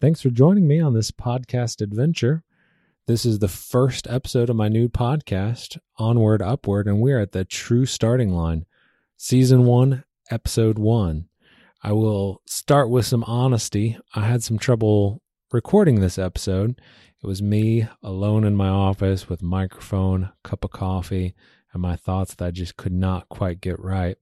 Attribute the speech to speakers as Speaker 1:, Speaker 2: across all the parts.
Speaker 1: Thanks for joining me on this podcast adventure. This is the first episode of my new podcast, Onward Upward, and we're at the true starting line. Season one, episode one. I will start with some honesty. I had some trouble recording this episode. It was me alone in my office with microphone, cup of coffee, and my thoughts that I just could not quite get right.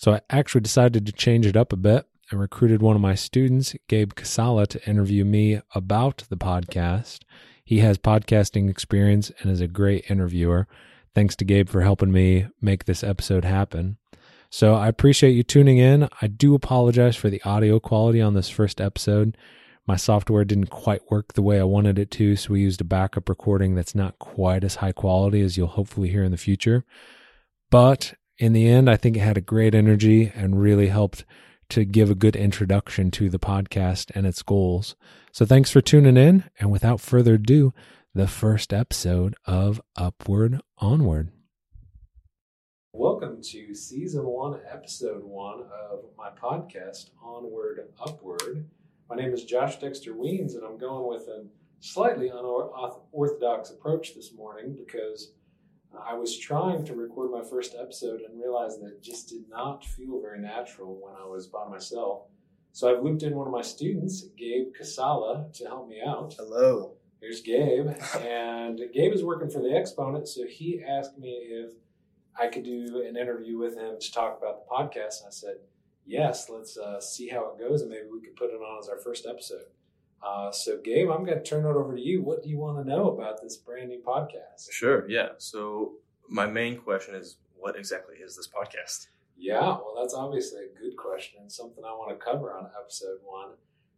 Speaker 1: So I actually decided to change it up a bit and recruited one of my students, Gabe Cassala, to interview me about the podcast. He has podcasting experience and is a great interviewer. Thanks to Gabe for helping me make this episode happen. So I appreciate you tuning in. I do apologize for the audio quality on this first episode. My software didn't quite work the way I wanted it to, so we used a backup recording that's not quite as high quality as you'll hopefully hear in the future. But in the end, I think it had a great energy and really helped to give a good introduction to the podcast and its goals. So thanks for tuning in. And without further ado, the first episode of Upward Onward. Welcome to season one, episode one of my podcast, Onward Upward. My name is Josh Dexter Weens, and I'm going with a slightly unorthodox approach this morning because I was trying to record my first episode and realized that it just did not feel very natural when I was by myself. So I've looped in one of my students, Gabe Cassala, to help me out.
Speaker 2: Hello.
Speaker 1: Here's Gabe. and Gabe is working for the Exponent, so he asked me if I could do an interview with him to talk about the podcast. And I said, yes, let's uh, see how it goes, and maybe we could put it on as our first episode. Uh, so, Gabe, I'm going to turn it over to you. What do you want to know about this brand new podcast?
Speaker 2: Sure. Yeah. So, my main question is what exactly is this podcast?
Speaker 1: Yeah, well, that's obviously a good question and something I want to cover on episode one.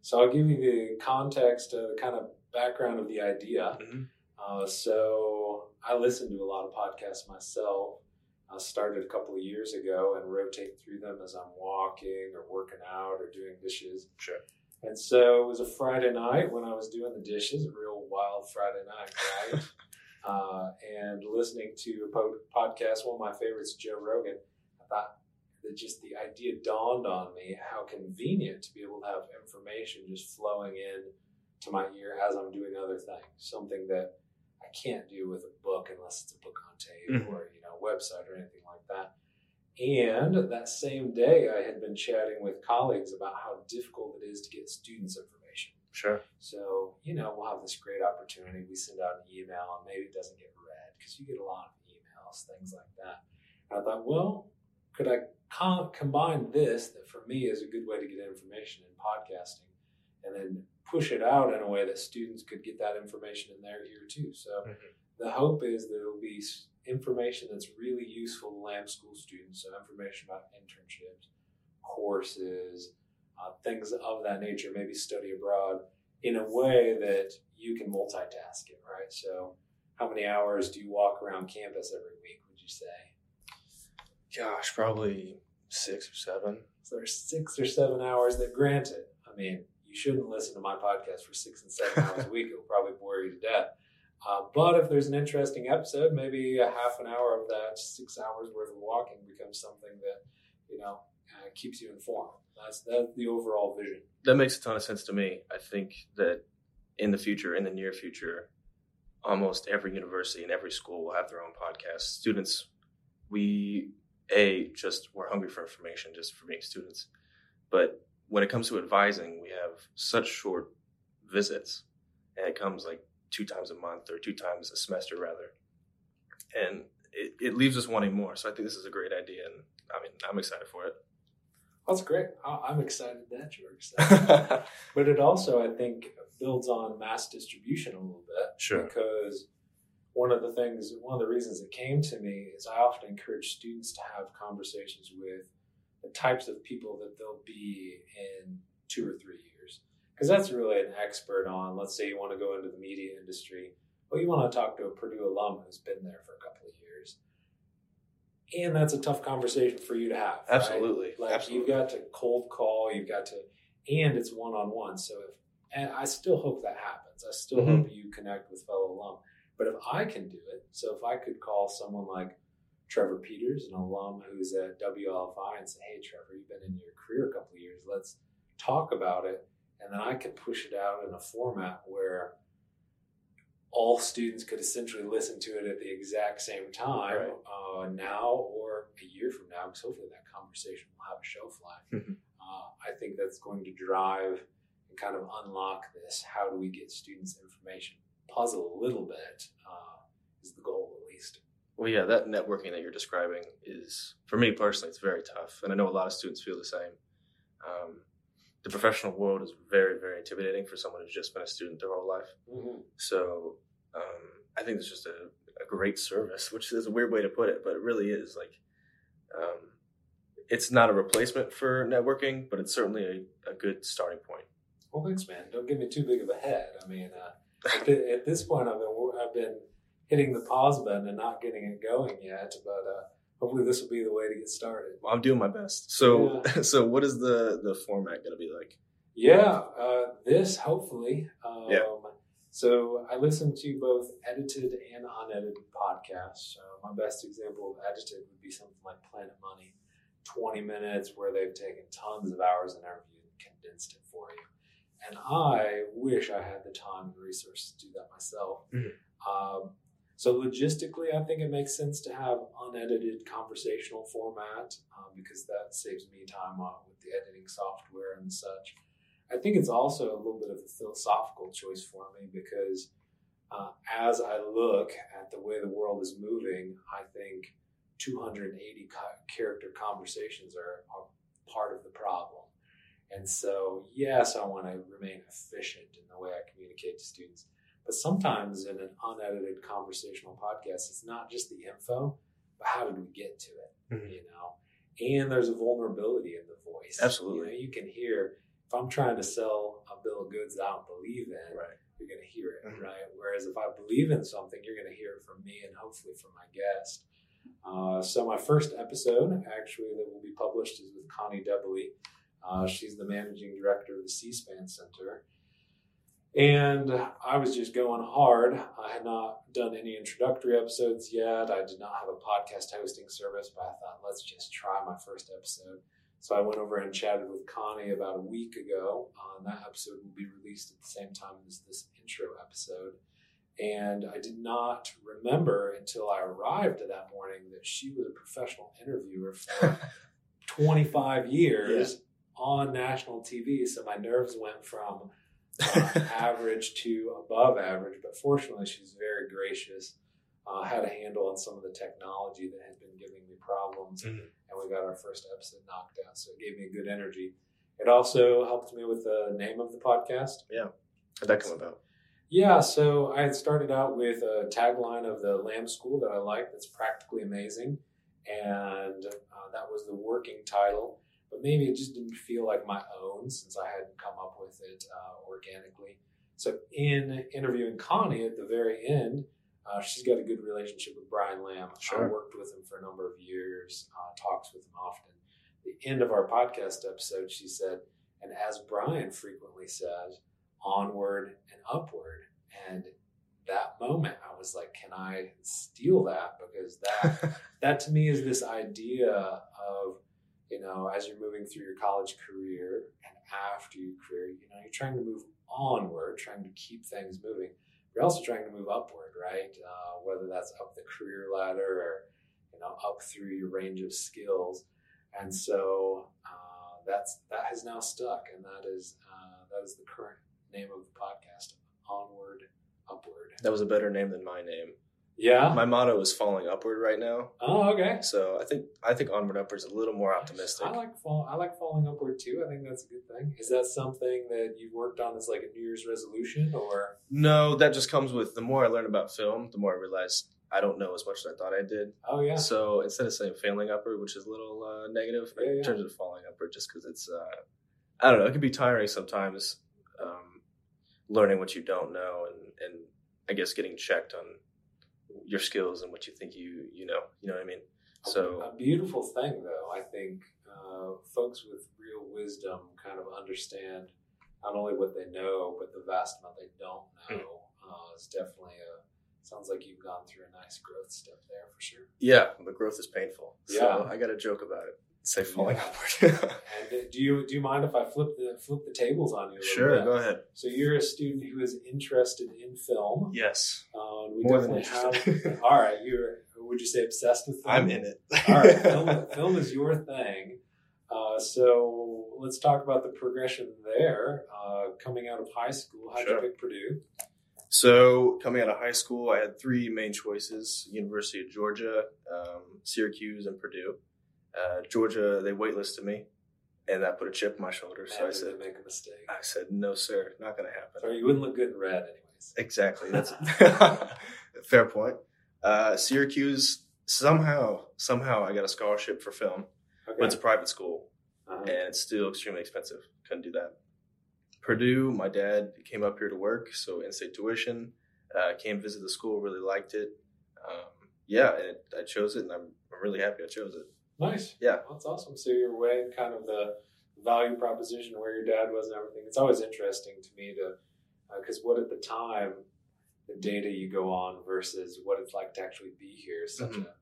Speaker 1: So, I'll give you the context, uh, the kind of background of the idea. Mm-hmm. Uh, so, I listen to a lot of podcasts myself. I started a couple of years ago and rotate through them as I'm walking or working out or doing dishes.
Speaker 2: Sure.
Speaker 1: And so it was a Friday night when I was doing the dishes, a real wild Friday night, right? uh, and listening to a po- podcast, one of my favorites, Joe Rogan. I thought that just the idea dawned on me how convenient to be able to have information just flowing in to my ear as I'm doing other things. Something that I can't do with a book unless it's a book on tape mm-hmm. or you know website or anything. And that same day, I had been chatting with colleagues about how difficult it is to get students' information.
Speaker 2: Sure.
Speaker 1: So, you know, we'll have this great opportunity. We send out an email and maybe it doesn't get read because you get a lot of emails, things like that. And I thought, well, could I com- combine this that for me is a good way to get information in podcasting and then push it out in a way that students could get that information in their ear too? So mm-hmm. the hope is that it'll be information that's really useful to Lamb School students. So information about internships, courses, uh, things of that nature, maybe study abroad in a way that you can multitask it, right? So how many hours do you walk around campus every week, would you say?
Speaker 2: Gosh, probably six or seven.
Speaker 1: So there's six or seven hours that granted, I mean, you shouldn't listen to my podcast for six and seven hours a week. It'll probably bore you to death. Uh, but if there's an interesting episode, maybe a half an hour of that six hours worth of walking becomes something that you know uh, keeps you informed. That's that's the overall vision.
Speaker 2: That makes a ton of sense to me. I think that in the future, in the near future, almost every university and every school will have their own podcast. Students, we a just we're hungry for information, just for being students. But when it comes to advising, we have such short visits, and it comes like two times a month or two times a semester rather. And it, it leaves us wanting more. So I think this is a great idea. And I mean, I'm excited for it.
Speaker 1: That's great. I'm excited that you're excited. but it also, I think, builds on mass distribution a little bit.
Speaker 2: Sure.
Speaker 1: Because one of the things, one of the reasons it came to me is I often encourage students to have conversations with the types of people that they'll be in two or three years because that's really an expert on. Let's say you want to go into the media industry, well, you want to talk to a Purdue alum who's been there for a couple of years, and that's a tough conversation for you to have.
Speaker 2: Absolutely,
Speaker 1: right? like
Speaker 2: Absolutely.
Speaker 1: you've got to cold call, you've got to, and it's one on one. So if and I still hope that happens. I still mm-hmm. hope you connect with fellow alum. But if I can do it, so if I could call someone like Trevor Peters, an alum who's at WLFI, and say, "Hey, Trevor, you've been in your career a couple of years. Let's talk about it." And then I could push it out in a format where all students could essentially listen to it at the exact same time
Speaker 2: Right.
Speaker 1: uh, now or a year from now, because hopefully that conversation will have a shelf life.
Speaker 2: Mhm.
Speaker 1: uh, I think that's going to drive and kind of unlock this. How do we get students information? Puzzle a little bit uh, is the goal, at least.
Speaker 2: Well, yeah, that networking that you're describing is, for me personally, it's very tough, and I know a lot of students feel the same. Um, the professional world is very, very intimidating for someone who's just been a student their whole life. So um, I think it's just a, a great service, which is a weird way to put it, but it really is. Like, um, it's not a replacement for networking, but it's certainly a, a good starting point.
Speaker 1: Well, thanks, man. Don't give me too big of a head. I mean, uh, at, thi- at this point, I've been I've been hitting the pause button and not getting it going yet. But uh, hopefully, this will be the way to get started.
Speaker 2: Well, I'm doing my best. So, so what is the the format going to be like?
Speaker 1: Yeah, uh, this hopefully. Um,
Speaker 2: Yeah.
Speaker 1: So I listen to both edited and unedited podcasts. Uh, my best example of edited would be something like Planet Money, twenty minutes where they've taken tons of hours in interview and condensed it for you. And I wish I had the time and resources to do that myself.
Speaker 2: Mhm.
Speaker 1: Um, so logistically, I think it makes sense to have unedited conversational format uh, because that saves me time with the editing software and such. I think it's also a little bit of a philosophical choice for me because uh, as I look at the way the world is moving, I think 280 co- character conversations are, are part of the problem. And so, yes, I want to remain efficient in the way I communicate to students. But sometimes in an unedited conversational podcast, it's not just the info, but how did we get to it?
Speaker 2: Mhm.
Speaker 1: You know, and there's a vulnerability in the voice.
Speaker 2: Absolutely.
Speaker 1: you, know, you can hear if I'm trying to sell a bill of goods that I don't believe in,
Speaker 2: Right.
Speaker 1: you're going to hear it,
Speaker 2: Mhm.
Speaker 1: right? Whereas if I believe in something, you're going to hear it from me and hopefully from my guest. Uh, so my first episode, actually, that will be published is with Connie Doebele. Uh, she's the managing director of the C-SPAN Center. And I was just going hard. I had not done any introductory episodes yet. I did not have a podcast hosting service, but I thought, let's just try my first episode. So I went over and chatted with Connie about a week ago. Uh, that episode will be released at the same time as this intro episode. And I did not remember until I arrived that morning that she was a professional interviewer for 25 years on national TV. So my nerves went from average to above average. But fortunately, she's very gracious. Uh, had a handle on some of the technology that had been giving me problems,
Speaker 2: Mhm.
Speaker 1: and we got our first episode knocked out. So it gave me good energy. It also helped me with the name of the podcast.
Speaker 2: Yeah, how'd that come about?
Speaker 1: Yeah, so I had started out with a tagline of the Lamb School that I like. That's practically amazing, and uh, that was the working title. But maybe it just didn't feel like my own since I hadn't come up with it uh, organically. So in interviewing Connie at the very end, uh, she's got a good relationship with Brian Lamb. I
Speaker 2: Sure.
Speaker 1: worked with him for a number of years, uh, talks with him often. The end of our podcast episode, she said, and as Brian frequently says, onward and upward. And that moment, I was like, can I steal that? Because that that to me is this idea of, you know, as you're moving through your college career and after your career, you know, you're trying to move onward, trying to keep things moving. You're also trying to move upward, right? Uh, whether that's up the career ladder or, you know, up through your range of skills. And so uh, that's that has now stuck, and that is uh, that is the current name of the podcast, Onward, Upward.
Speaker 2: that was a better name than my name.
Speaker 1: Yeah.
Speaker 2: My motto is falling upward right now.
Speaker 1: Oh, okay.
Speaker 2: So I think I think onward upward is a little more optimistic.
Speaker 1: I like fall. I like falling upward too. I think that's a good thing. Is that something that you've worked on as like a New Year's resolution, or
Speaker 2: No, that just comes with the more I learn about film, the more I realize I don't know as much as I thought I did.
Speaker 1: oh yeah,
Speaker 2: So instead of saying failing upward, which is a little uh, negative,
Speaker 1: Yeah,
Speaker 2: in
Speaker 1: yeah.
Speaker 2: terms of falling upward, just because it's, uh, I don't know, it can be tiring sometimes, um, learning what you don't know, and and I guess getting checked on your skills and what you think you you know. You know what I mean? So
Speaker 1: a beautiful thing though. I think uh, folks with real wisdom kind of understand not only what they know, but the vast amount they don't know. Uh, it's definitely a sounds like you've gone through a nice growth step there for sure.
Speaker 2: yeah, but growth is painful.
Speaker 1: Yeah.
Speaker 2: So I got a joke about it. Say falling
Speaker 1: Yeah.
Speaker 2: upward.
Speaker 1: And do you do you mind if I flip the flip the tables on you? A
Speaker 2: sure,
Speaker 1: bit?
Speaker 2: go ahead.
Speaker 1: So you're a student who is interested in film.
Speaker 2: Yes,
Speaker 1: Uh, we
Speaker 2: more
Speaker 1: definitely have. All right, you're. Would you say obsessed with film?
Speaker 2: I'm in it.
Speaker 1: All right, film, film is your thing. Uh, so let's talk about the progression there. Uh, coming out of high school, how'd
Speaker 2: Sure.
Speaker 1: you pick Purdue?
Speaker 2: So, coming out of high school, I had three main choices: University of Georgia, um, Syracuse, and Purdue. Uh, Georgia, they waitlisted me, and that put a chip on my shoulder. So I said,
Speaker 1: make a mistake.
Speaker 2: "I said no, sir, not going to happen."
Speaker 1: Sorry, you wouldn't look good in red, anyways.
Speaker 2: Exactly. That's fair point. Uh, Syracuse, somehow, somehow, I got a scholarship for film,
Speaker 1: Okay.
Speaker 2: but it's a private school,
Speaker 1: Uh-huh.
Speaker 2: and it's still extremely expensive. Couldn't do that. Purdue, my dad came up here to work, so in-state tuition. Uh, came visit the school, really liked it. Um, yeah, and it, I chose it, and I'm, I'm really happy I chose it.
Speaker 1: Nice.
Speaker 2: Yeah.
Speaker 1: Well, That's awesome. So you're weighing kind of the value proposition where your dad was and everything. It's always interesting to me to, because what at the time, the data you go on versus what it's like to actually be here is such
Speaker 2: Mhm.
Speaker 1: a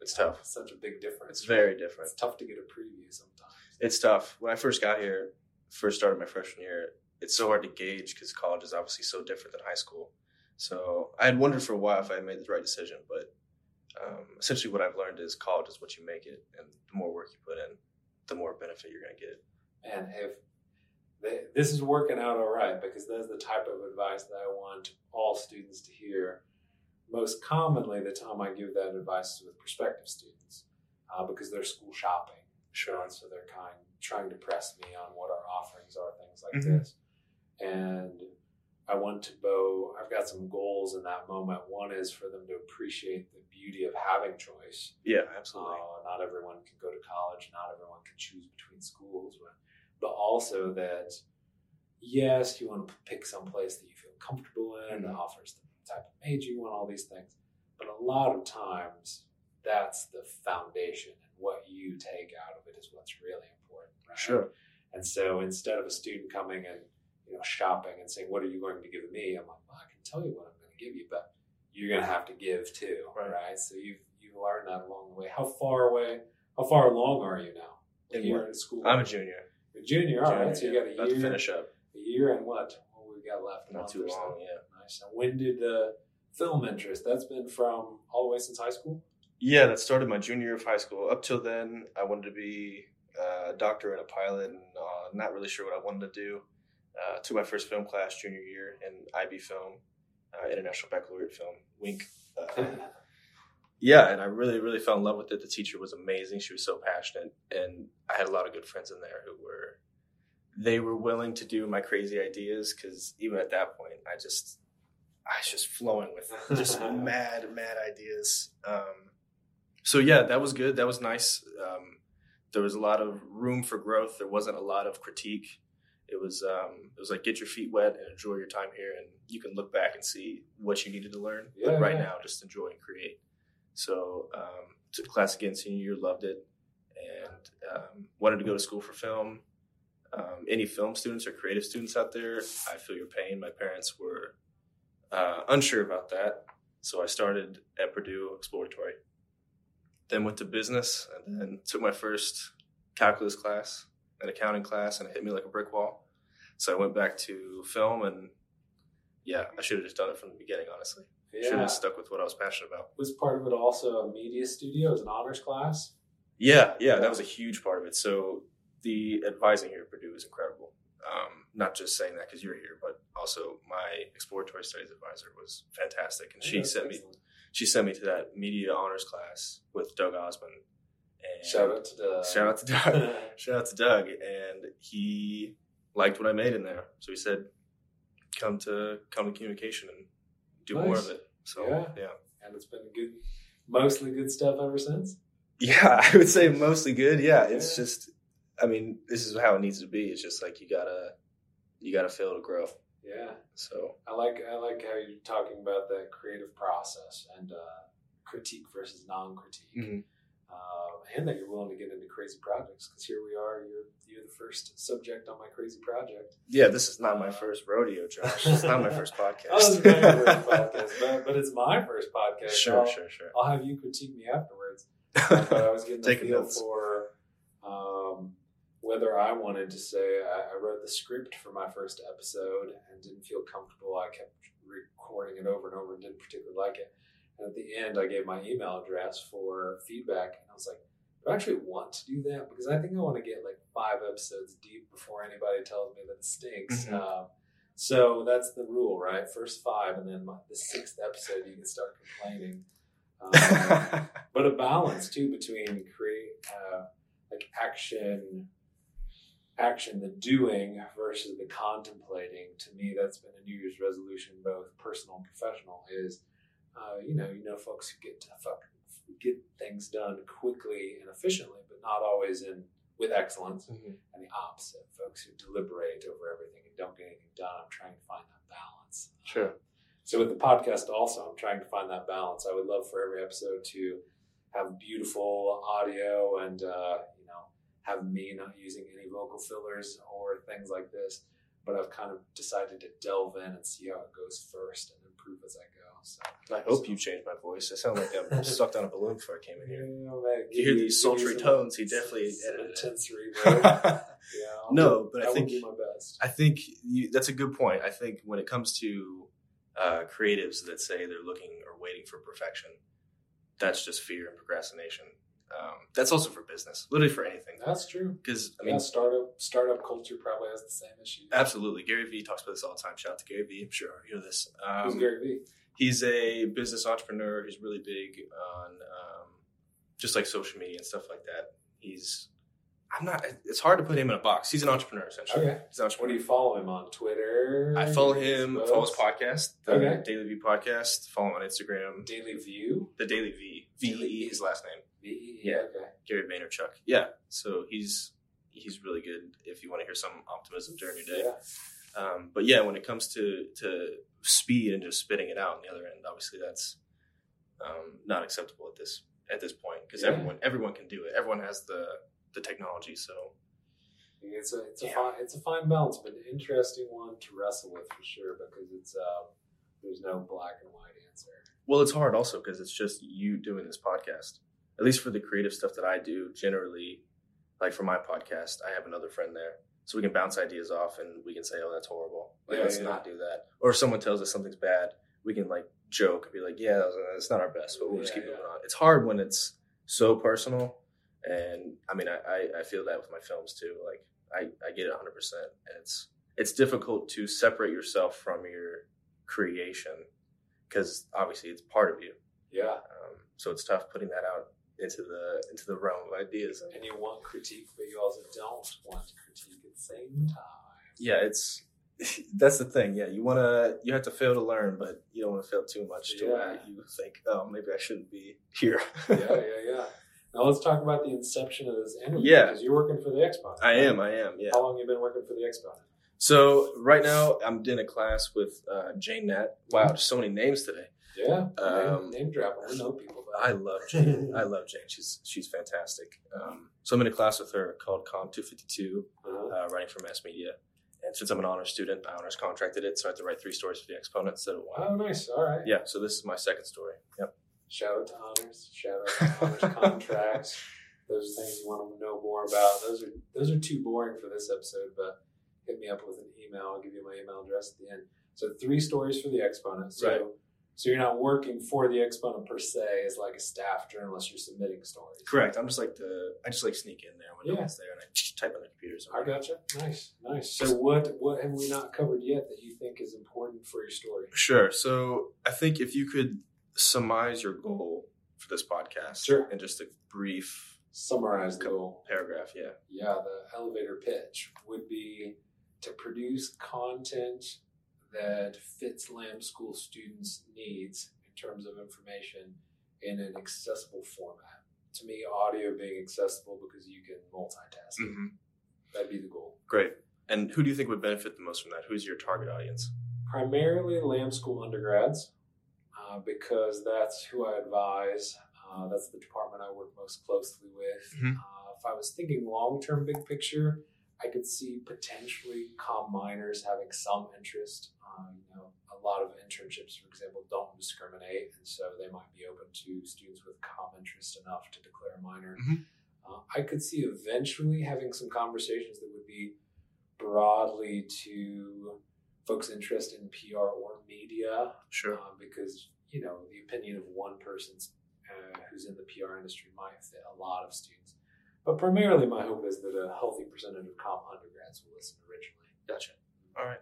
Speaker 2: It's tough.
Speaker 1: such a big difference.
Speaker 2: It's very different.
Speaker 1: It's tough to get a preview sometimes.
Speaker 2: It's tough. When I first got here, first started my freshman year, it's so hard to gauge because college is obviously so different than high school. So I had wondered for a while if I had made the right decision, but um, essentially what I've learned is college is what you make it, and the more work you put in, the more benefit you're going to get.
Speaker 1: And if they, this is working out all right, because that's the type of advice that I want all students to hear. Most commonly, the time I give that advice is with prospective students, uh, because they're school shopping.
Speaker 2: Sure.
Speaker 1: And so they're kind trying to press me on what our offerings are, things like
Speaker 2: Mhm.
Speaker 1: this. And I want to bow. I've got some goals in that moment. One is for them to appreciate the beauty of having choice.
Speaker 2: Yeah, absolutely.
Speaker 1: Uh, not everyone can go to college. Not everyone can choose between schools, but, but also that yes, you want to pick some place that you feel comfortable in that
Speaker 2: Mhm.
Speaker 1: offers the type of major you want, all these things. But a lot of times, that's the foundation, and what you take out of it is what's really important. Right?
Speaker 2: Sure.
Speaker 1: And so instead of a student coming and you know shopping and saying, "What are you going to give me?" I'm like, well, "I can tell you what I'm going to give you, but you're going to have to give too,
Speaker 2: Right.
Speaker 1: right?" So you've you learned that along the way. How far away? How far along are you now? Year
Speaker 2: what?
Speaker 1: in school?
Speaker 2: I'm a junior.
Speaker 1: You're a junior. All right,
Speaker 2: Junior,
Speaker 1: so you got a
Speaker 2: About
Speaker 1: year.
Speaker 2: to finish up.
Speaker 1: A year and what? What we got left?
Speaker 2: Not too long, yeah.
Speaker 1: Nice. And when did the film interest? That's been from all the way since high school.
Speaker 2: Yeah, that started my junior year of high school. Up till then, I wanted to be a doctor and a pilot, and uh, not really sure what I wanted to do. Uh, took my first film class junior year in IB film, uh, International Baccalaureate Film, Wink. Uh, yeah, and I really, really fell in love with it. The teacher was amazing. She was so passionate, and I had a lot of good friends in there who were, they were willing to do my crazy ideas because even at that point, I just, I was just flowing with just mad, mad ideas. Um, so yeah, that was good. That was nice. Um, there was a lot of room for growth. There wasn't a lot of critique. It was um, it was like get your feet wet and enjoy your time here, and you can look back and see what you needed to learn.
Speaker 1: Yeah,
Speaker 2: but right
Speaker 1: yeah.
Speaker 2: now, just enjoy and create. So um, took class again senior year, loved it, and um, wanted to go to school for film. Um, any film students or creative students out there, I feel your pain. My parents were uh, unsure about that, so I started at Purdue Exploratory. Then went to business, and then took my first calculus class, an accounting class, and it hit me like a brick wall. So I went back to film, and yeah, I should have just done it from the beginning. Honestly, should have stuck with what I was passionate about.
Speaker 1: Was part of it also a media studio as an honors class?
Speaker 2: Yeah, yeah, that was a huge part of it. So the advising here at Purdue is incredible. Um, not just saying that because you're here, but also my exploratory studies advisor was fantastic, and she
Speaker 1: Yeah,
Speaker 2: sent me she sent me to that media honors class with Doug Osmond. And
Speaker 1: Shout out to the
Speaker 2: shout out to Doug. shout out to Doug, and he liked what I made in there, so he said, "Come to come to communication and do more of it." So
Speaker 1: Yeah.
Speaker 2: yeah.
Speaker 1: and it's been good, mostly good stuff ever since.
Speaker 2: Yeah, I would say mostly good. Yeah, it's just, I mean, this is how it needs to be. It's just like you gotta, you gotta fail to grow.
Speaker 1: Yeah,
Speaker 2: So
Speaker 1: I like I like how you're talking about that creative process and uh, critique versus non-critique,
Speaker 2: Mhm.
Speaker 1: Uh, and that you're willing to get into crazy projects. Because here we are, you're you're the first subject on my crazy project.
Speaker 2: yeah, this is not my first rodeo, Josh. It's not my first podcast.
Speaker 1: Oh, this is not your first podcast, but, but it's my first podcast.
Speaker 2: sure,
Speaker 1: I'll,
Speaker 2: sure, sure.
Speaker 1: I'll have you critique me afterwards. but I was getting the feel
Speaker 2: notes.
Speaker 1: for whether I wanted to say I, I wrote the script for my first episode and didn't feel comfortable. I kept recording it over and over and didn't particularly like it. And at the end, I gave my email address for feedback, and I was like, "Do I actually want to do that? Because I think I want to get like five episodes deep before anybody tells me that it stinks."
Speaker 2: Mhm.
Speaker 1: Um, so that's the rule, right? First five, and then my, the sixth episode, you can start complaining. Um, but a balance too between create uh, like action action the doing versus the contemplating to me that's been a new year's resolution both personal and professional is uh, you know you know folks who get to fuck, get things done quickly and efficiently but not always in with excellence
Speaker 2: Mhm.
Speaker 1: and the opposite folks who deliberate over everything and don't get anything done i'm trying to find that balance
Speaker 2: Sure.
Speaker 1: so with the podcast, also, I'm trying to find that balance. I would love for every episode to have beautiful audio and uh, you know have me not using any vocal fillers or things like this. But I've kind of decided to delve in and see how it goes first and improve as I go. So
Speaker 2: I hope you changed my voice. I sound like I'm stuck on a balloon before I came in here.
Speaker 1: Yeah, man,
Speaker 2: You hear these sultry tones, he definitely edited it.
Speaker 1: Yeah,
Speaker 2: No,
Speaker 1: do-
Speaker 2: but I
Speaker 1: will
Speaker 2: think-
Speaker 1: do my best.
Speaker 2: I think you, that's a good point. I think when it comes to uh, creatives that say they're looking or waiting for perfection, that's just fear and procrastination. Um, that's also for business, literally for anything.
Speaker 1: That's true.
Speaker 2: Because I
Speaker 1: I
Speaker 2: mean,
Speaker 1: mean, startup startup culture probably has the same issue.
Speaker 2: absolutely, Gary Vee talks about this all the time. Shout out to Gary Vee. I'm sure you know this.
Speaker 1: Who's
Speaker 2: Um,
Speaker 1: Gary Vee?
Speaker 2: He's a business entrepreneur. He's really big on um, just like social media and stuff like that. He's I'm not. It's hard to put him in a box. He's an entrepreneur essentially.
Speaker 1: Okay.
Speaker 2: He's an
Speaker 1: What do you follow him on Twitter?
Speaker 2: I follow him.
Speaker 1: Facebook?
Speaker 2: Follow his podcast, the
Speaker 1: Okay.
Speaker 2: Daily View podcast. Follow him on Instagram.
Speaker 1: Daily View.
Speaker 2: The Daily V. V E E, his last name.
Speaker 1: V.
Speaker 2: Yeah.
Speaker 1: Okay.
Speaker 2: Gary Vaynerchuk. Yeah. So he's he's really good if you want to hear some optimism during your day.
Speaker 1: Yeah.
Speaker 2: Um, but yeah, when it comes to to speed and just spitting it out on the other end, obviously that's um, not acceptable at this at this point because
Speaker 1: Yeah.
Speaker 2: everyone everyone can do it. Everyone has the the technology. So
Speaker 1: It's a it's a fine it's a fine balance, but an interesting one to wrestle with for sure because it's um there's no black and white answer.
Speaker 2: well, it's hard also because it's just you doing this podcast. At least for the creative stuff that I do, generally, like for my podcast, I have another friend there. So we can bounce ideas off and we can say, oh, that's horrible. Like,
Speaker 1: Yeah,
Speaker 2: let's
Speaker 1: yeah.
Speaker 2: not do that. Or if someone tells us something's bad, we can like joke and be like, yeah, it's not our best, but we'll just keep moving on. It's hard when it's so personal. And I mean, I, I, I feel that with my films too. Like I, I get it 100%. And it's, it's difficult to separate yourself from your creation because obviously it's part of you.
Speaker 1: Yeah.
Speaker 2: Um, so it's tough putting that out into the into the realm of ideas.
Speaker 1: And you want critique, but you also don't want critique at the same time.
Speaker 2: Yeah, it's that's the thing. Yeah, you want to you have to fail to learn, but you don't want to fail too much to where
Speaker 1: Yeah.
Speaker 2: you think, oh, maybe I shouldn't be here.
Speaker 1: yeah, yeah, yeah. Now let's talk about the inception of this interview.
Speaker 2: Yeah.
Speaker 1: Because you're working for the Expo.
Speaker 2: I am. I am. Yeah.
Speaker 1: How long you been working for the Expo?
Speaker 2: So right now I'm in a class with uh, Jane Natt. Wow, just so many names today.
Speaker 1: Yeah.
Speaker 2: Um,
Speaker 1: name, name drop. I know people. But
Speaker 2: I love Jane. I love Jane. She's she's fantastic. Um, so I'm in a class with her called Com 252.
Speaker 1: Uh-huh.
Speaker 2: uh, writing for mass media. And since I'm an honors student, I honors contracted it, so I have to write three stories for the exponent instead of one.
Speaker 1: Oh, nice. All right.
Speaker 2: Yeah, so this is my second story. Yep.
Speaker 1: Shout out to honors. Shout out to honors contracts. Those are things you want to know more about. Those are those are too boring for this episode, but hit me up with an email. I'll give you my email address at the end. So three stories for the exponent. So
Speaker 2: Right.
Speaker 1: So you're not working for the exponent per se as like a staff journalist. You're submitting stories.
Speaker 2: Correct. I'm just like the I just like sneak in there when no one's there and I just type on the computer.
Speaker 1: I gotcha. Nice, nice. So what what have we not covered yet that you think is important for your story?
Speaker 2: Sure. So I think if you could surmise your goal for this podcast
Speaker 1: Sure.
Speaker 2: in just a brief
Speaker 1: Summarize the goal.
Speaker 2: paragraph, yeah.
Speaker 1: yeah, the elevator pitch would be to produce content that fits Lamb School students' needs in terms of information in an accessible format. To me, audio being accessible because you can multitask. it.
Speaker 2: hmm
Speaker 1: That'd be the goal.
Speaker 2: Great. And who do you think would benefit the most from that? Who's your target audience?
Speaker 1: Primarily Lamb School undergrads, uh, because that's who I advise. Uh, that's the department I work most closely with.
Speaker 2: Mhm.
Speaker 1: Uh, if I was thinking long term, big picture, I could see potentially com minors having some interest. Uh, you know, a lot of internships, for example, don't discriminate, and so they might be open to students with com interest enough to declare a minor.
Speaker 2: Mhm.
Speaker 1: Uh, I could see eventually having some conversations that would be broadly to folks interested in PR or media.
Speaker 2: Sure.
Speaker 1: Uh, because, you know, the opinion of one person uh, who's in the PR industry might fit a lot of students. But primarily, my hope is that a healthy percentage of comp undergrads will listen originally.
Speaker 2: Gotcha. All right.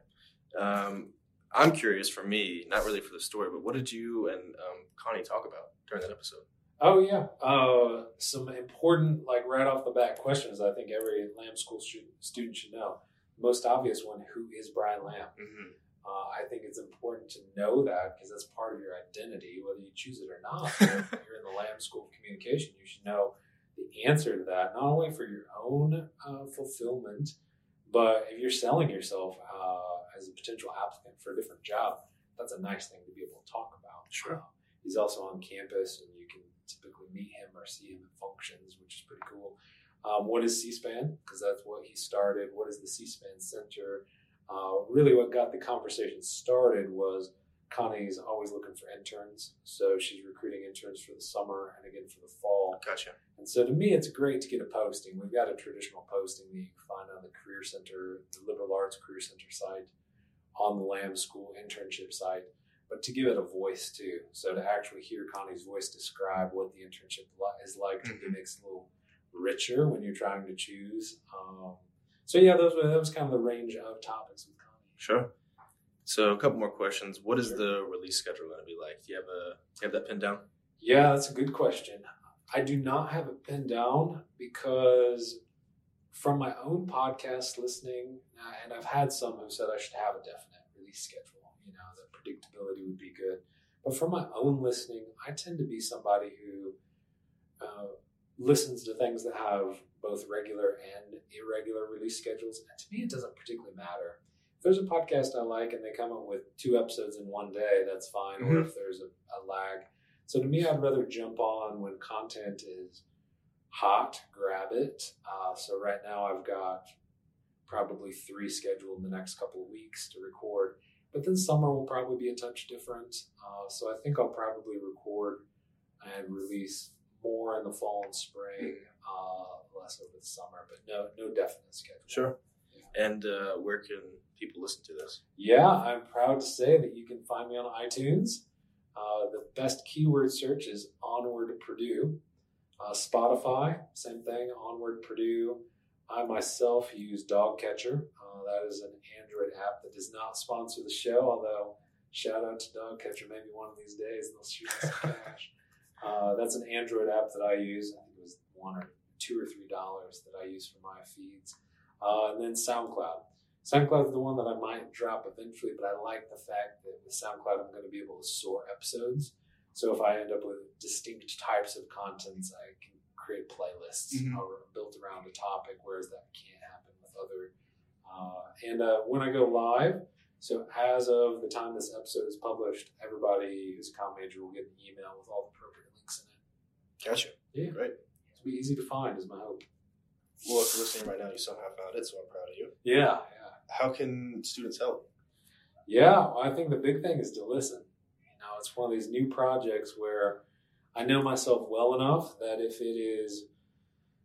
Speaker 2: Um, I'm curious for me, not really for the story, but what did you and um, Connie talk about during that episode?
Speaker 1: Oh yeah, uh, some important, like right off the bat, questions. I think every Lamb School student, student should know. Most obvious one: Who is Brian Lamb?
Speaker 2: Mm-hmm.
Speaker 1: Uh, I think it's important to know that because that's part of your identity, whether you choose it or not. if you're in the Lamb School of Communication, you should know the answer to that, not only for your own uh, fulfillment, but if you're selling yourself uh, as a potential applicant for a different job, that's a nice thing to be able to talk about.
Speaker 2: Sure.
Speaker 1: Uh, he's also on campus, and you can typically meet him or see him at functions, which is pretty cool. Um, what is C-SPAN? Because that's what he started. What is the C-SPAN Center? Uh, really, what got the conversation started was Connie's always looking for interns, so she's recruiting interns for the summer and again for the fall.
Speaker 2: Gotcha.
Speaker 1: And so to me, it's great to get a posting. We've got a traditional posting that you can find on the Career Center, the Liberal Arts Career Center site, on the Lamb School internship site, but to give it a voice too. So to actually hear Connie's voice describe what the internship is like, mm-hmm. it makes it a little richer when you're trying to choose. Um, so yeah, those were that was kind of the range of topics with Connie.
Speaker 2: Sure. So a couple more questions. What is the release schedule going to be like? Do you have a do you have that pinned down?
Speaker 1: Yeah, that's a good question. I do not have it pinned down because from my own podcast listening, uh, and I've had some who said I should have a definite release schedule. You know, the predictability would be good. But from my own listening, I tend to be somebody who uh, listens to things that have both regular and irregular release schedules. And to me, it doesn't particularly matter. If there's a podcast I like and they come up with two episodes in one day, that's fine. Mm-hmm. Or if there's a, a lag. So to me, I'd rather jump on when content is hot, grab it. Uh, so right now, I've got probably three scheduled in the next couple of weeks to record. But then summer will probably be a touch different. Uh, so I think I'll probably record and release more in the fall and spring, uh, less over the summer, but no no definite schedule.
Speaker 2: Sure. Yeah. And uh, where can people listen to this?
Speaker 1: Yeah, I'm proud to say that you can find me on iTunes. Uh, the best keyword search is Onward Purdue. Uh, Spotify, same thing, Onward Purdue. I myself use Dogcatcher. Uh, that is an Android app that does not sponsor the show, although shout out to Dogcatcher. Maybe one of these days they'll shoot us some cash. Uh, that's an Android app that I use. I think it was one or two or three dollars that I use for my feeds. Uh, and then SoundCloud. SoundCloud is the one that I might drop eventually, but I like the fact that with SoundCloud I'm going to be able to sort episodes. So if I end up with distinct types of contents, I can create playlists mm-hmm. built around a topic, whereas that can't happen with other. Uh, and uh, when I go live, so as of the time this episode is published, everybody who's a comp major will get an email with all the appropriate links in it.
Speaker 2: Gotcha.
Speaker 1: Yeah.
Speaker 2: Great.
Speaker 1: It'll be easy to find, is my hope.
Speaker 2: Well, if you're listening right now, you somehow found it, so I'm proud of you.
Speaker 1: Yeah, yeah.
Speaker 2: How can students help?
Speaker 1: Yeah, I think the big thing is to listen. You know, it's one of these new projects where I know myself well enough that if it is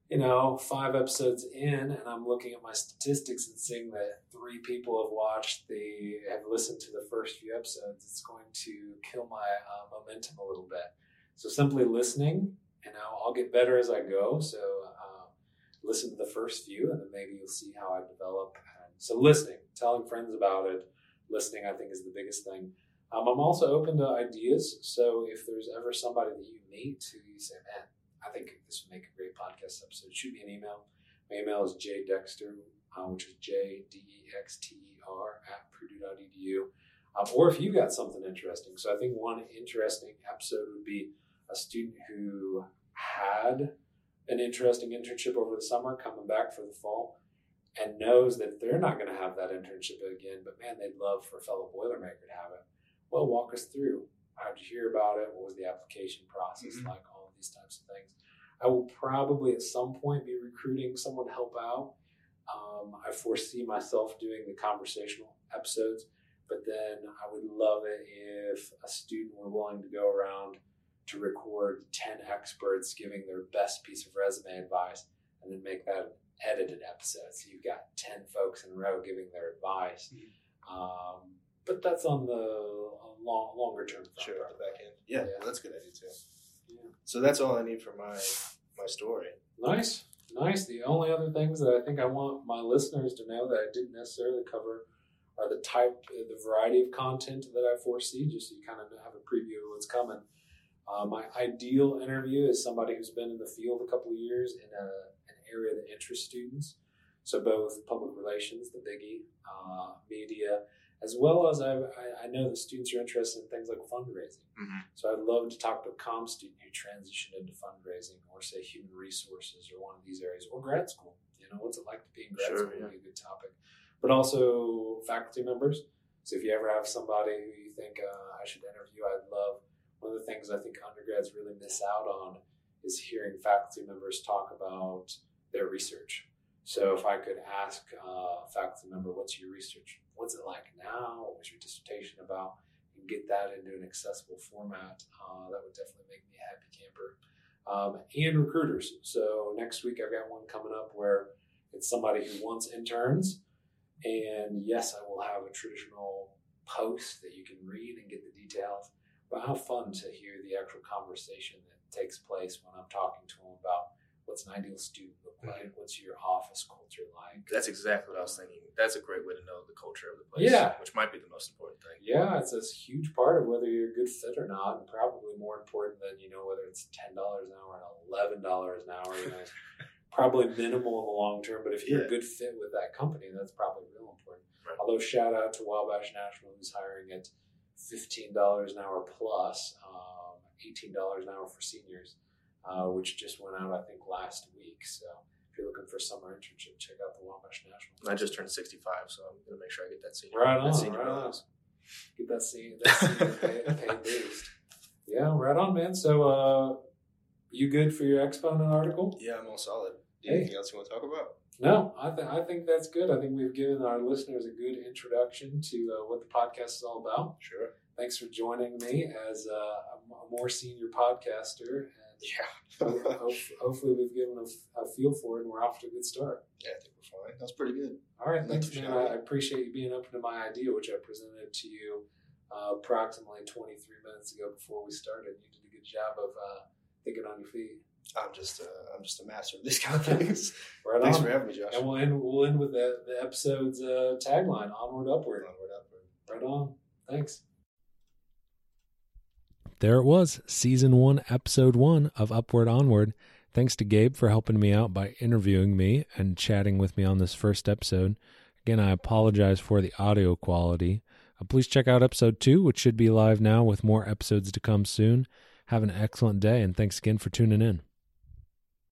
Speaker 1: you know, five episodes in, and I'm looking at my statistics and seeing that three people have watched the, have listened to the first few episodes, it's going to kill my uh, momentum a little bit. So simply listening, you know, I'll get better as I go. So uh, listen to the first few, and then maybe you'll see how I develop. So listening, telling friends about it, listening, I think is the biggest thing. Um, I'm also open to ideas. So if there's ever somebody that you meet who you say, man, I think this would make a great podcast episode. Shoot me an email. My email is jdexter, uh, which is J D E X T E R at purdue.edu. Um, or if you got something interesting. So I think one interesting episode would be a student who had an interesting internship over the summer, coming back for the fall, and knows that they're not going to have that internship again, but man, they'd love for a fellow Boilermaker to have it. Well, walk us through. How did you hear about it? What was the application process mm-hmm. like? All of these types of things. I will probably at some point be recruiting someone to help out. Um, I foresee myself doing the conversational episodes, but then I would love it if a student were willing to go around to record 10 experts giving their best piece of resume advice and then make that edited episode. So you've got 10 folks in a row giving their advice. Um, but that's on the on long, longer term.
Speaker 2: Sure, the back end. Yeah,
Speaker 1: Yeah.
Speaker 2: well, that's a good idea too.
Speaker 1: Yeah.
Speaker 2: So that's all I need for my my story.
Speaker 1: Nice, nice. The only other things that I think I want my listeners to know that I didn't necessarily cover are the type, the variety of content that I foresee, just so you kind of have a preview of what's coming. Uh, my ideal interview is somebody who's been in the field a couple of years in a, an area that interests students. So both public relations, the biggie, uh, media, as well as I, I, know that students are interested in things like fundraising.
Speaker 2: Mhm.
Speaker 1: So I'd love to talk to a com student who transitioned into fundraising or say human resources or one of these areas or grad school. You know, what's it like to be in grad
Speaker 2: Sure,
Speaker 1: school
Speaker 2: yeah.
Speaker 1: would be a good topic. But also faculty members. So if you ever have somebody who you think uh, I should interview, I'd love. One of the things I think undergrads really miss out on is hearing faculty members talk about their research. So if I could ask uh, a faculty member, what's your research? What's it like now? What was your dissertation about? And get that into an accessible format, uh, that would definitely make me a happy camper. Um, and recruiters. So next week I've got one coming up where it's somebody who wants interns. And yes, I will have a traditional post that you can read and get the details. But how fun to hear the actual conversation that takes place when I'm talking to them about what's an ideal student look like, what's your office culture like.
Speaker 2: That's exactly what I was thinking. That's a great way to know the culture of the place.
Speaker 1: Yeah.
Speaker 2: which might be the most important thing.
Speaker 1: Yeah, it's a huge part of whether you're a good fit or not, and probably more important than you know whether it's ten dollars an hour and eleven dollars an hour. You know, it's probably minimal in the long term. But if you're a good fit with that company, that's probably real important.
Speaker 2: Right.
Speaker 1: Although shout out to Wabash National who's hiring at fifteen dollars an hour plus, um, eighteen dollars an hour for seniors, uh, which just went out I think last week. So if you're looking for summer internship, check out the Wabash National.
Speaker 2: I just turned 65, so I'm going to make sure I get that senior.
Speaker 1: Right
Speaker 2: that
Speaker 1: on,
Speaker 2: senior
Speaker 1: right on. get that scene, that scene pay, pay boost. Yeah, right on, man. So, uh, you good for your exponent article?
Speaker 2: Yeah, I'm all solid.
Speaker 1: Hey.
Speaker 2: Anything else you want to talk about?
Speaker 1: No, I, th- I think that's good. I think we've given our listeners a good introduction to uh, what the podcast is all about.
Speaker 2: Sure.
Speaker 1: Thanks for joining me as uh, a more senior podcaster.
Speaker 2: Yeah.
Speaker 1: hopefully, we've given a feel for it and we're off to a good start.
Speaker 2: yeah, I think we're fine. That's pretty good.
Speaker 1: All right,
Speaker 2: Thanks
Speaker 1: thanks, man. I I appreciate you being open to my idea, which I presented to you uh, approximately 23 minutes ago before we started. You did a good job of uh, thinking on your feet.
Speaker 2: I'm just, uh, I'm just a master of these kind of things.
Speaker 1: Right
Speaker 2: Thanks
Speaker 1: on.
Speaker 2: for having me, Josh.
Speaker 1: and we'll end, we'll end with the, the episode's uh, tagline Onward, Upward.
Speaker 2: Onward, upward.
Speaker 1: Right on. Thanks.
Speaker 3: There it was, season one, episode one of Upward Onward. Thanks to Gabe for helping me out by interviewing me and chatting with me on this first episode. Again, I apologize for the audio quality. Uh, please check out episode two, which should be live now with more episodes to come soon. Have an excellent day, and thanks again for tuning in.